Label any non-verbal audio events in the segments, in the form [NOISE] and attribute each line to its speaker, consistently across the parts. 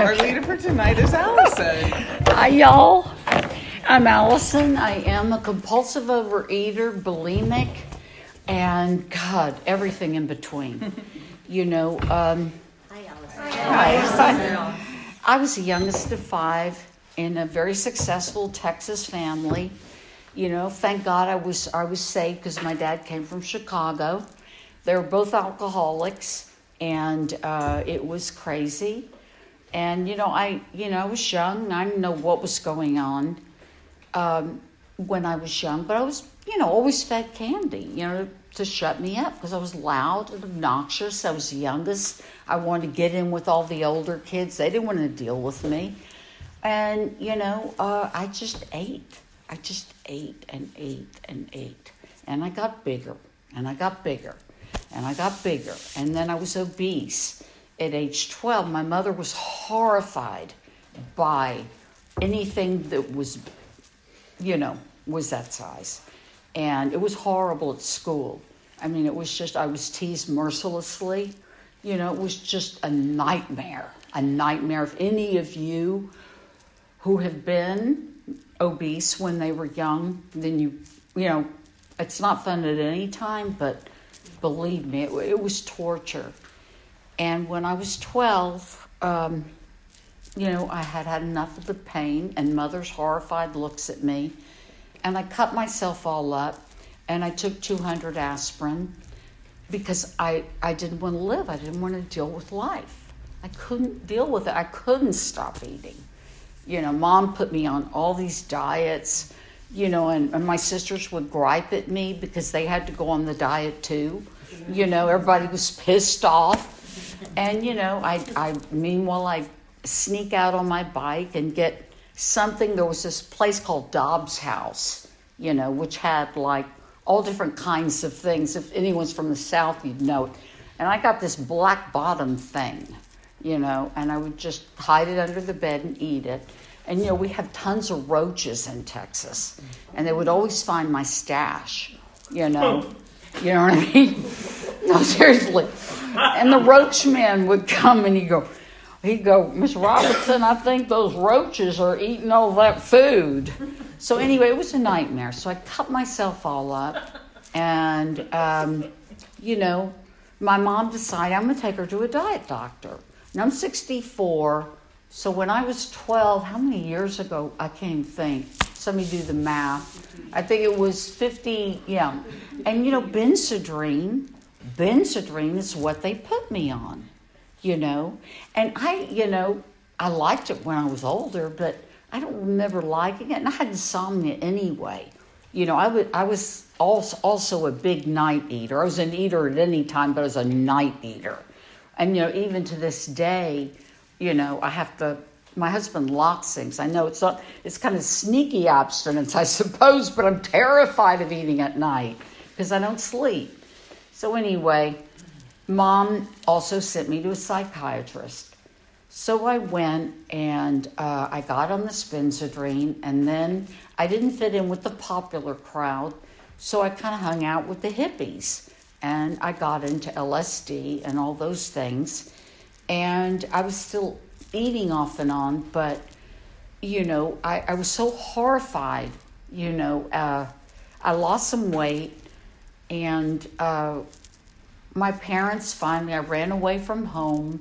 Speaker 1: Our leader for tonight is Allison.
Speaker 2: Hi, y'all. I'm Allison. I am a compulsive overeater, bulimic, and God, everything in between. [LAUGHS] You know, um,
Speaker 3: Hi, Alice.
Speaker 2: Hi. I was the youngest of five in a very successful Texas family. You know, thank God I was I was saved because my dad came from Chicago. They were both alcoholics, and uh, it was crazy. And you know, I you know I was young. I didn't know what was going on um, when I was young, but I was you know always fed candy. You know, to shut me up because I was loud and obnoxious. I was the youngest. I wanted to get in with all the older kids. They didn't want to deal with me. And, you know, uh, I just ate. I just ate and ate and ate. And I got bigger and I got bigger and I got bigger. And then I was obese. At age 12, my mother was horrified by anything that was, you know, was that size. And it was horrible at school. I mean, it was just, I was teased mercilessly. You know, it was just a nightmare. A nightmare. If any of you who have been obese when they were young, then you, you know, it's not fun at any time, but believe me, it, it was torture. And when I was 12, um, you know, I had had enough of the pain, and mother's horrified looks at me. And I cut myself all up, and I took 200 aspirin because I, I didn't want to live. I didn't want to deal with life. I couldn't deal with it. I couldn't stop eating. You know, mom put me on all these diets, you know, and, and my sisters would gripe at me because they had to go on the diet too. You know, everybody was pissed off. And, you know, I, I meanwhile, I sneak out on my bike and get something. There was this place called Dobbs House, you know, which had like all different kinds of things. If anyone's from the South, you'd know it. And I got this black bottom thing, you know, and I would just hide it under the bed and eat it. And, you know, we have tons of roaches in Texas, and they would always find my stash, you know. You know what I mean? No, [LAUGHS] seriously. And the roach man would come and he'd go, he'd go, Miss Robertson, I think those roaches are eating all that food. So anyway, it was a nightmare. So I cut myself all up, and um, you know, my mom decided I'm going to take her to a diet doctor. And I'm 64. So when I was 12, how many years ago? I can't even think. Somebody do the math. I think it was 50, yeah. And you know, Benzedrine, Benzedrine is what they put me on, you know. And I, you know, I liked it when I was older, but I don't remember liking it. And I had insomnia anyway. You know, I, would, I was also, also a big night eater. I was an eater at any time, but I was a night eater. And, you know, even to this day, you know, I have to, my husband locks things. I know it's not, it's kind of sneaky abstinence, I suppose, but I'm terrified of eating at night because I don't sleep. So, anyway, mom also sent me to a psychiatrist. So I went and uh, I got on the Benzedrine, and then I didn't fit in with the popular crowd, so I kind of hung out with the hippies. And I got into LSD and all those things. And I was still eating off and on, but, you know, I, I was so horrified. You know, uh, I lost some weight, and uh, my parents finally, I ran away from home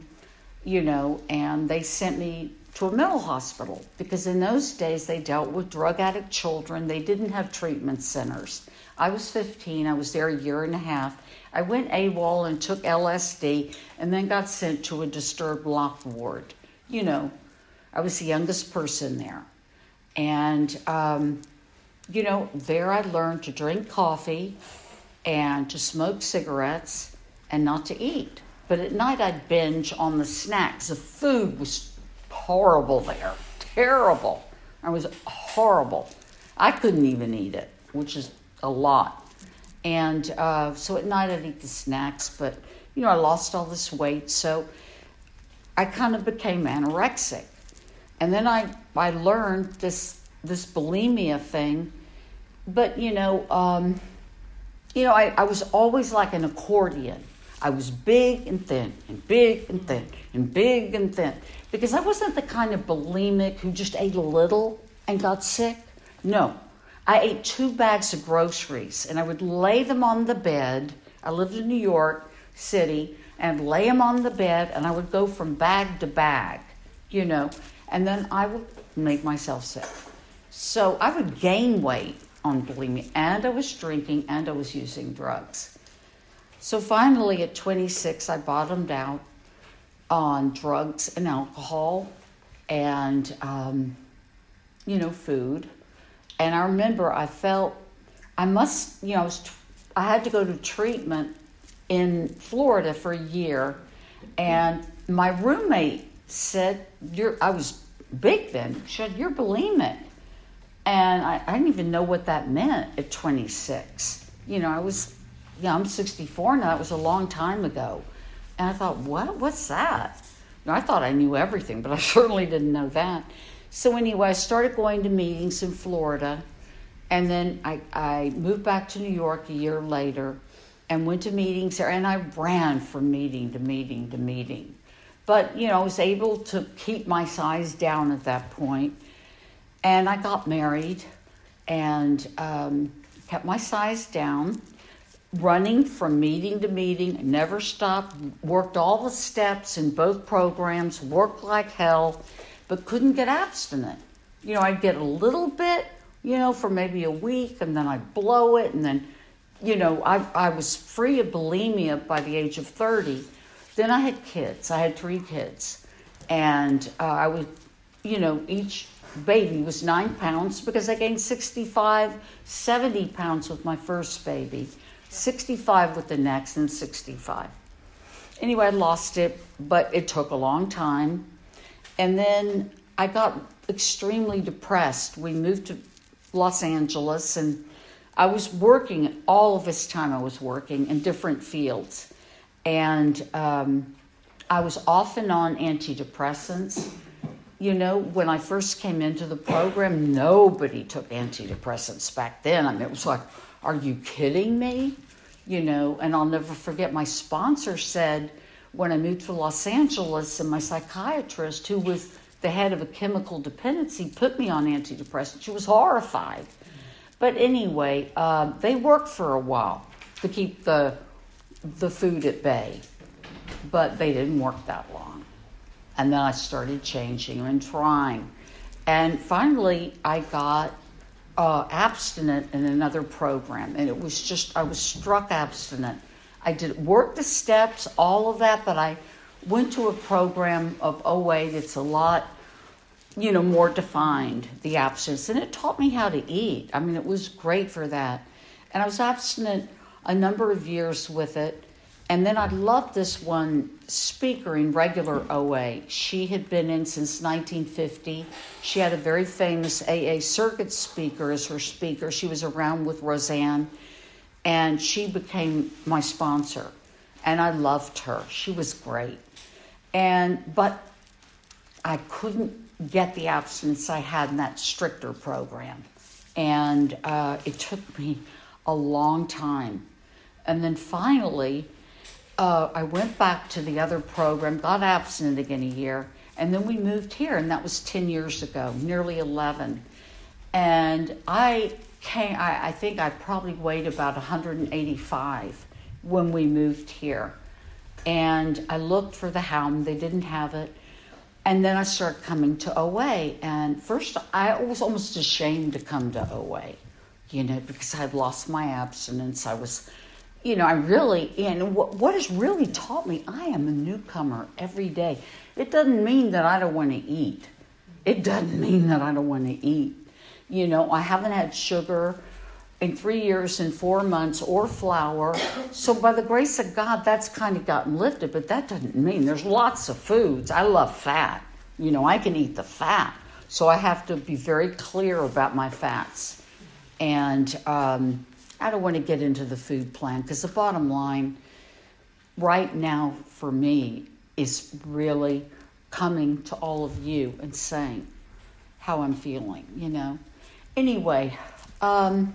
Speaker 2: you know, and they sent me to a mental hospital because in those days they dealt with drug addict children. They didn't have treatment centers. I was 15, I was there a year and a half. I went AWOL and took LSD and then got sent to a disturbed lock ward. You know, I was the youngest person there. And, um, you know, there I learned to drink coffee and to smoke cigarettes and not to eat. But at night I'd binge on the snacks. The food was horrible there. Terrible. I was horrible. I couldn't even eat it, which is a lot. And uh, so at night I'd eat the snacks, but you know, I lost all this weight, so I kind of became anorexic. And then I, I learned this this bulimia thing, but you know, um, you know, I, I was always like an accordion. I was big and thin, and big and thin, and big and thin. because I wasn't the kind of bulimic who just ate a little and got sick. No, I ate two bags of groceries and I would lay them on the bed. I lived in New York City and lay them on the bed and I would go from bag to bag, you know, and then I would make myself sick. So I would gain weight on bulimia and I was drinking and I was using drugs. So finally at 26, I bottomed out on drugs and alcohol and, um, you know, food. And I remember I felt I must, you know, I, was, I had to go to treatment in Florida for a year. And my roommate said, you're, I was big then, said, You're bulimic. And I, I didn't even know what that meant at 26. You know, I was, yeah, I'm 64 now. That was a long time ago. And I thought, what? What's that? I thought I knew everything, but I [LAUGHS] certainly didn't know that. So anyway, I started going to meetings in Florida, and then I, I moved back to New York a year later and went to meetings there, and I ran from meeting to meeting to meeting. But, you know, I was able to keep my size down at that point, and I got married and um, kept my size down running from meeting to meeting, never stopped, worked all the steps in both programs, worked like hell, but couldn't get abstinent. You know, I'd get a little bit, you know, for maybe a week, and then I'd blow it, and then, you know, I, I was free of bulimia by the age of 30. Then I had kids. I had three kids. And uh, I would, you know, each baby was nine pounds because I gained 65, 70 pounds with my first baby. 65 with the next, and 65. Anyway, I lost it, but it took a long time. And then I got extremely depressed. We moved to Los Angeles, and I was working all of this time, I was working in different fields. And um, I was off and on antidepressants. You know, when I first came into the program, nobody took antidepressants back then. I mean, it was like, are you kidding me? You know, and I'll never forget my sponsor said when I moved to Los Angeles, and my psychiatrist, who was the head of a chemical dependency, put me on antidepressants. She was horrified. But anyway, uh, they worked for a while to keep the the food at bay, but they didn't work that long. And then I started changing and trying, and finally I got uh, abstinent in another program, and it was just I was struck abstinent. I did work the steps, all of that, but I went to a program of OA that's a lot, you know, more defined, the abstinence, and it taught me how to eat. I mean, it was great for that. And I was abstinent a number of years with it. And then I loved this one speaker in regular OA. She had been in since 1950. She had a very famous AA circuit speaker as her speaker. She was around with Roseanne, and she became my sponsor. And I loved her. She was great. And but I couldn't get the abstinence I had in that stricter program, and uh, it took me a long time. And then finally uh, I went back to the other program, got abstinent again a year, and then we moved here, and that was 10 years ago, nearly 11. And I came, I, I think I probably weighed about 185 when we moved here. And I looked for the Helm, they didn't have it. And then I started coming to OA. And first, I was almost ashamed to come to OA, you know, because I had lost my abstinence. I was you know, I really, and what, what has really taught me, I am a newcomer every day. It doesn't mean that I don't want to eat. It doesn't mean that I don't want to eat. You know, I haven't had sugar in three years and four months or flour. So, by the grace of God, that's kind of gotten lifted, but that doesn't mean there's lots of foods. I love fat. You know, I can eat the fat. So, I have to be very clear about my fats. And, um, I don't want to get into the food plan because the bottom line right now for me is really coming to all of you and saying how I'm feeling, you know. Anyway, um,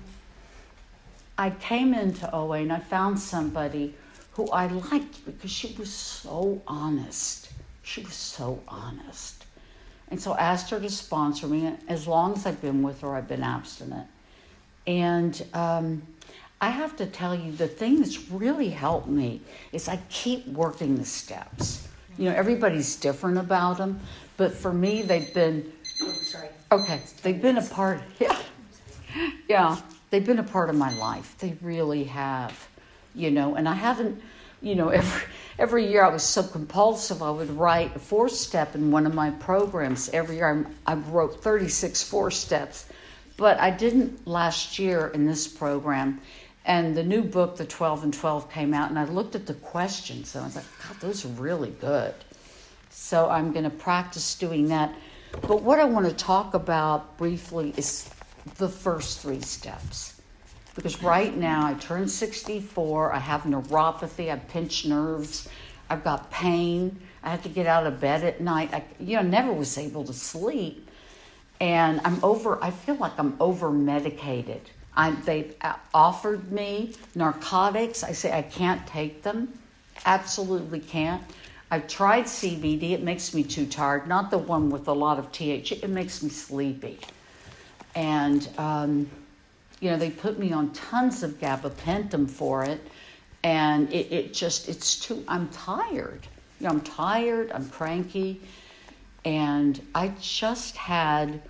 Speaker 2: I came into OA and I found somebody who I liked because she was so honest, She was so honest. And so I asked her to sponsor me. As long as I've been with her, I've been abstinent. And um, I have to tell you, the thing that's really helped me is I keep working the steps. You know, everybody's different about them, but for me, they've been.
Speaker 3: Oh, sorry.
Speaker 2: Okay, they've been a part. [LAUGHS] Yeah, yeah, they've been a part of my life. They really have. You know, and I haven't. You know, [LAUGHS] every every year I was so compulsive. I would write a four step in one of my programs every year. I, I wrote thirty six four steps, but I didn't last year in this program. And the new book, The 12 and 12, came out, and I looked at the questions, and I was like, God, those are really good. So I'm going to practice doing that. But what I want to talk about briefly is the first three steps. Because right now I turned 64, I have neuropathy, I pinch nerves, I've got pain, I have to get out of bed at night. I you know, never was able to sleep. And I'm over, I feel like I'm over medicated. I, they've offered me narcotics. I say I can't take them. Absolutely can't. I've tried CBD. It makes me too tired. Not the one with a lot of THC. It makes me sleepy. And, um, you know, they put me on tons of gabapentin for it. And it, it just, it's too, I'm tired. You know, I'm tired. I'm cranky. And I just had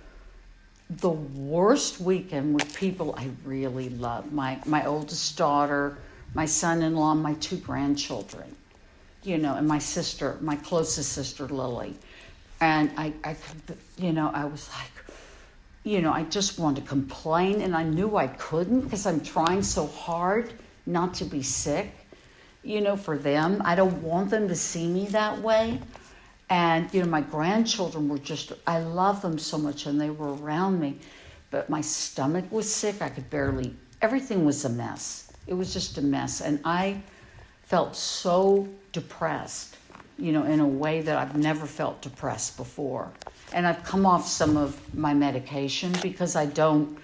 Speaker 2: the worst weekend with people I really love. My my oldest daughter, my son-in-law, my two grandchildren, you know, and my sister, my closest sister Lily. And I, I you know, I was like, you know, I just wanted to complain, and I knew I couldn't because I'm trying so hard not to be sick, you know, for them. I don't want them to see me that way. And, you know, my grandchildren were just, I love them so much and they were around me. But my stomach was sick. I could barely, everything was a mess. It was just a mess. And I felt so depressed, you know, in a way that I've never felt depressed before. And I've come off some of my medication because I don't,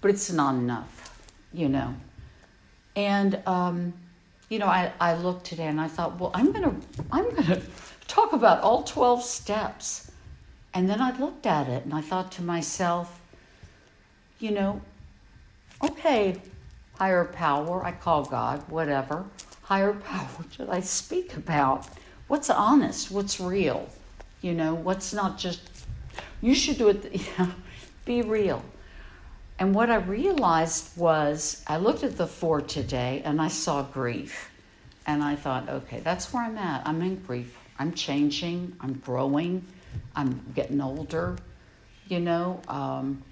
Speaker 2: but it's not enough, you know. And, um, you know, I, I looked today and I thought, well, I'm going to, I'm going to, talk about all 12 steps. And then I looked at it and I thought to myself, you know, okay, higher power, I call God, whatever, higher [LAUGHS] power, should I speak about? What's honest? What's real? You know, what's not just, you should do it, [LAUGHS] you know, be real. And what I realized was, I looked at the four today and I saw grief. And I thought, okay, that's where I'm at. I'm in grief. I'm changing, I'm growing, I'm getting older, you know. Um,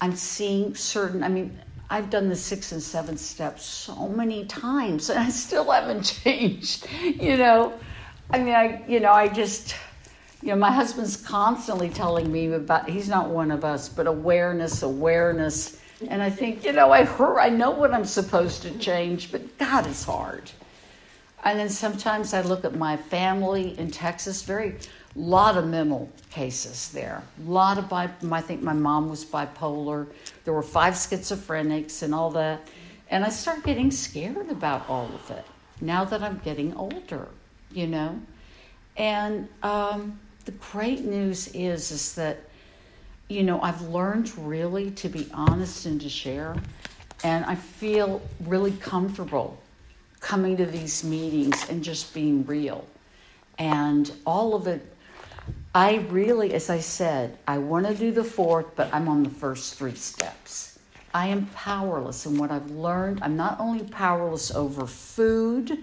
Speaker 2: I'm seeing certain, I mean, I've done the six and seven steps so many times [LAUGHS] and I still haven't [LAUGHS] changed, you know. I mean, I, you know, I just, you know, my husband's constantly telling me about, he's not one of us, but awareness, awareness. And I think, you know, I heard, I know what I'm supposed to change, but God is hard. And then sometimes I look at my family in Texas, very lot of mental cases there. A lot of bi- I think my mom was bipolar. There were five schizophrenics and all that. And I start getting scared about all of it now that I'm getting older, you know. And um, the great news is is that you know I've learned really to be honest and to share, and I feel really comfortable coming to these meetings and just being real. And all of it, I really, as I said, I want to do the fourth, but I'm on the first three steps. I am powerless. And what I've learned, I'm not only powerless over food,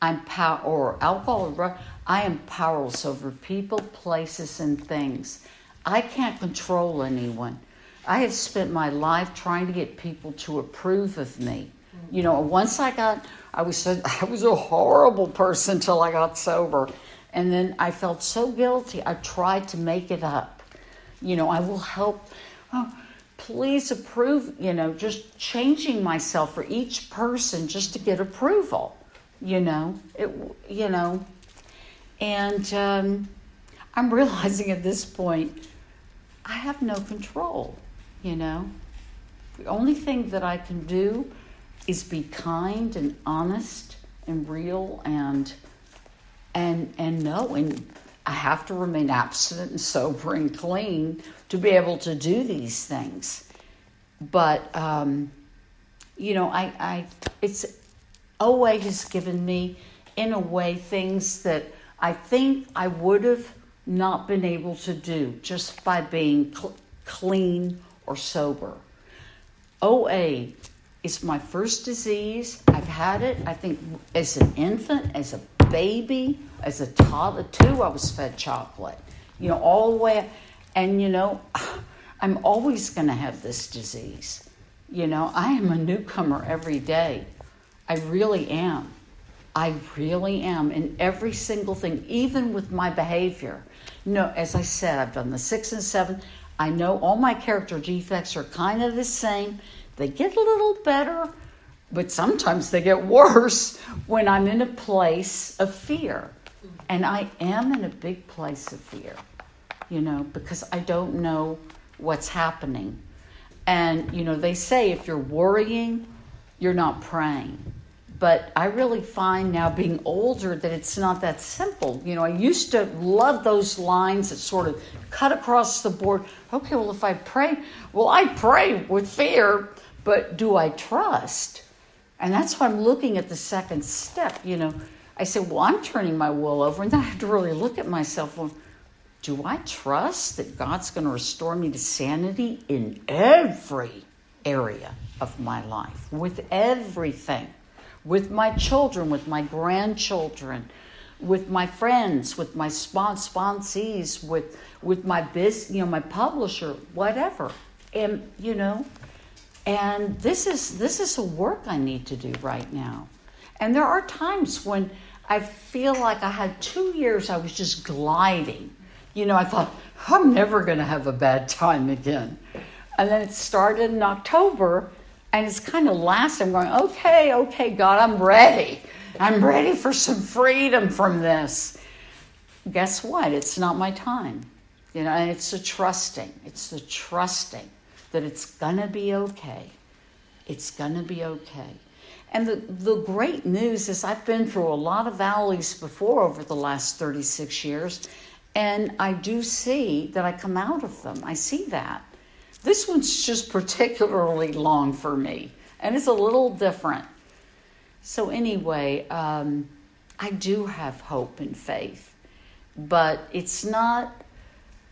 Speaker 2: I'm power or alcohol, Or I am powerless over people, places, and things. I can't control anyone. I have spent my life trying to get people to approve of me. You know, once I got I was [LAUGHS] was a horrible person till I got sober. And then I felt so guilty. I tried to make it up. You know, I will help. Oh, please approve, you know, just changing myself for each person just to get approval, you know, it, you know. And um, I'm [LAUGHS] realizing at this point, I have no control, you know. The only thing that I can do is be kind and honest and real and and and know and I have to remain abstinent and sober and clean to be able to do these things. But um, you know, I, I it's OA has given me, in a way, things that I think I would have not been able to do just by being cl- clean or sober. OA is my first disease. I've had it, I think, as an infant, as a baby, as a toddler, too. I was fed chocolate, you know, all the way. And, you know, [SIGHS] I'm always going to have this disease. You know, I am a newcomer every day. I really am. I really am in every single thing, even with my behavior. No, as I said, I've done the six and seven. I know all my character defects are kind of the same. They get a little better, but sometimes they get worse when I'm in a place of fear. And I am in a big place of fear, you know, because I don't know what's happening. And, you know, they say if you're worrying, you're not praying. But I really find now being older that it's not that simple. You know, I used to love those lines that sort of cut across the board. Okay, well, if I pray, well, I pray with fear, but do I trust? And that's why I'm looking at the second step. You know, I said, well, I'm turning my will over, and then I have to really look at myself. Well, do I trust that God's going to restore me to sanity in every area of my life, with everything? with my children, with my grandchildren, with my friends, with my sponsees, with with my business, you know, my publisher, whatever. And you know, and this is this is a work I need to do right now. And there are times when I feel like I had two years I was just gliding. You know, I thought, I'm never going to have a bad time again. And then it started in October, and it's kind of last. I'm going, okay, okay, God, I'm ready. I'm ready for some freedom from this. Guess what? It's not my time. You know, and it's the trusting. It's the trusting that it's gonna be okay. It's gonna be okay. And the, the great news is I've been through a lot of valleys before over the last 36 years, and I do see that I come out of them. I see that. This one's just particularly long for me, and it's a little different. So, anyway, um, I do have hope and faith, but it's not.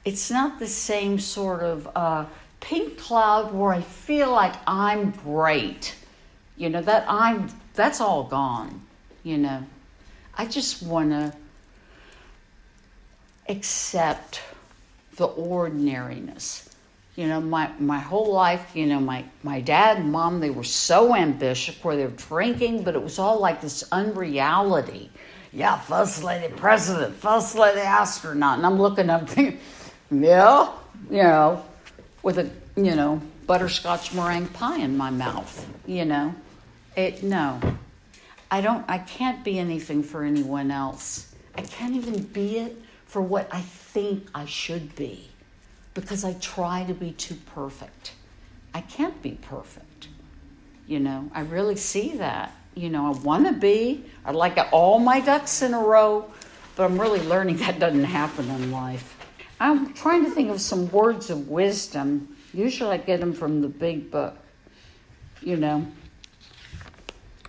Speaker 2: It's not the same sort of uh, pink cloud where I feel like I'm great. You know that I'm. That's all gone. You know, I just want to accept the ordinariness you know, my, my whole life, you know, my, my dad and mom, they were so ambitious where they were drinking, but it was all like this unreality. Yeah, first lady president, first lady astronaut. And I'm looking up yeah, you know, with a, you know, butterscotch meringue pie in my mouth, you know. It, no. I don't, I can't be anything for anyone else. I can't even be it for what I think I should be because I try to be too perfect. I can't be perfect. You know, I really see that. You know, I want to be. I like all my ducks in a row, but I'm really learning [LAUGHS] that doesn't happen in life. I'm trying to think of some words of wisdom. Usually I get them from the big book. You know,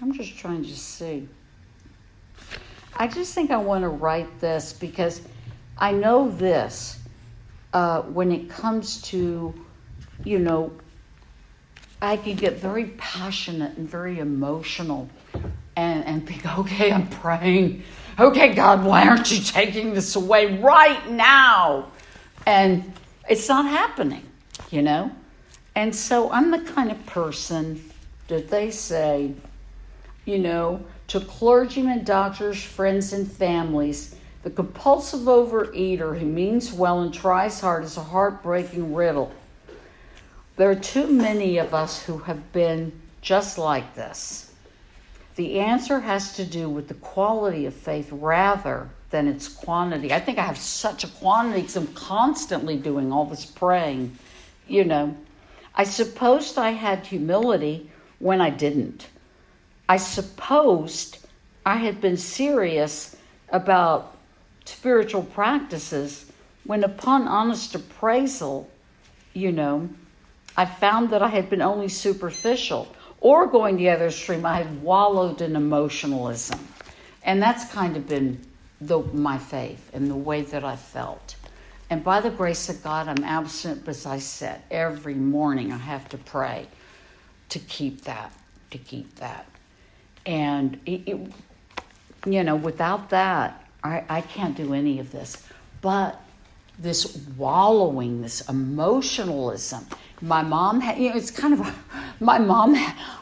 Speaker 2: I'm just trying to see. I just think I want to write this because I know this uh, when it comes to, you know, I can get very passionate and very emotional and, and think, [LAUGHS] okay, I'm praying. Okay, God, why aren't you taking this away right now? And it's not happening, you know? And so I'm the kind of person that they say, you know, to clergymen, doctors, friends, and families, the compulsive overeater who means well and tries hard is a heartbreaking riddle. There are too many of us who have been just like this. The answer has to do with the quality of faith rather than its quantity. I think I have such a quantity because I'm constantly doing all this praying. You know, I supposed I had humility when I didn't. I supposed I had been serious about spiritual practices, when upon honest appraisal, you know, I found that I had been only superficial. Or going the other extreme, I had wallowed in emotionalism. And that's kind of been the, my faith and the way that I felt. And by the grace of God, I'm absent, but as I said, every morning I have to pray to keep that, to keep that. And, it, it, you know, without that, I, I can't do any of this. But this wallowing, this emotionalism. My mom had, you know, it's kind of, [LAUGHS] my mom,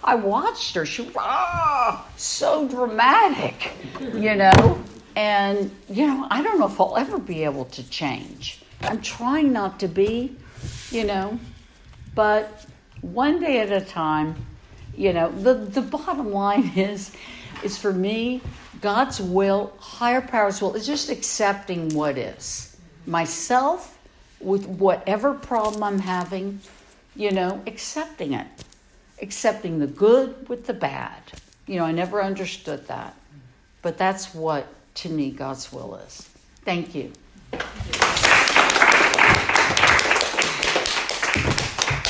Speaker 2: I watched her. She, ah, so dramatic, you know. And, you know, I don't know if I'll ever be able to change. I'm trying not to be, you know, but one day at a time, you know, the, the bottom line [LAUGHS] is, is for me, God's will, higher power's will, is just accepting what is. Myself, with whatever problem I'm having, you know, accepting it. Accepting the good with the bad. You know, I never understood that. But that's what to me God's will is. Thank you. Thank you.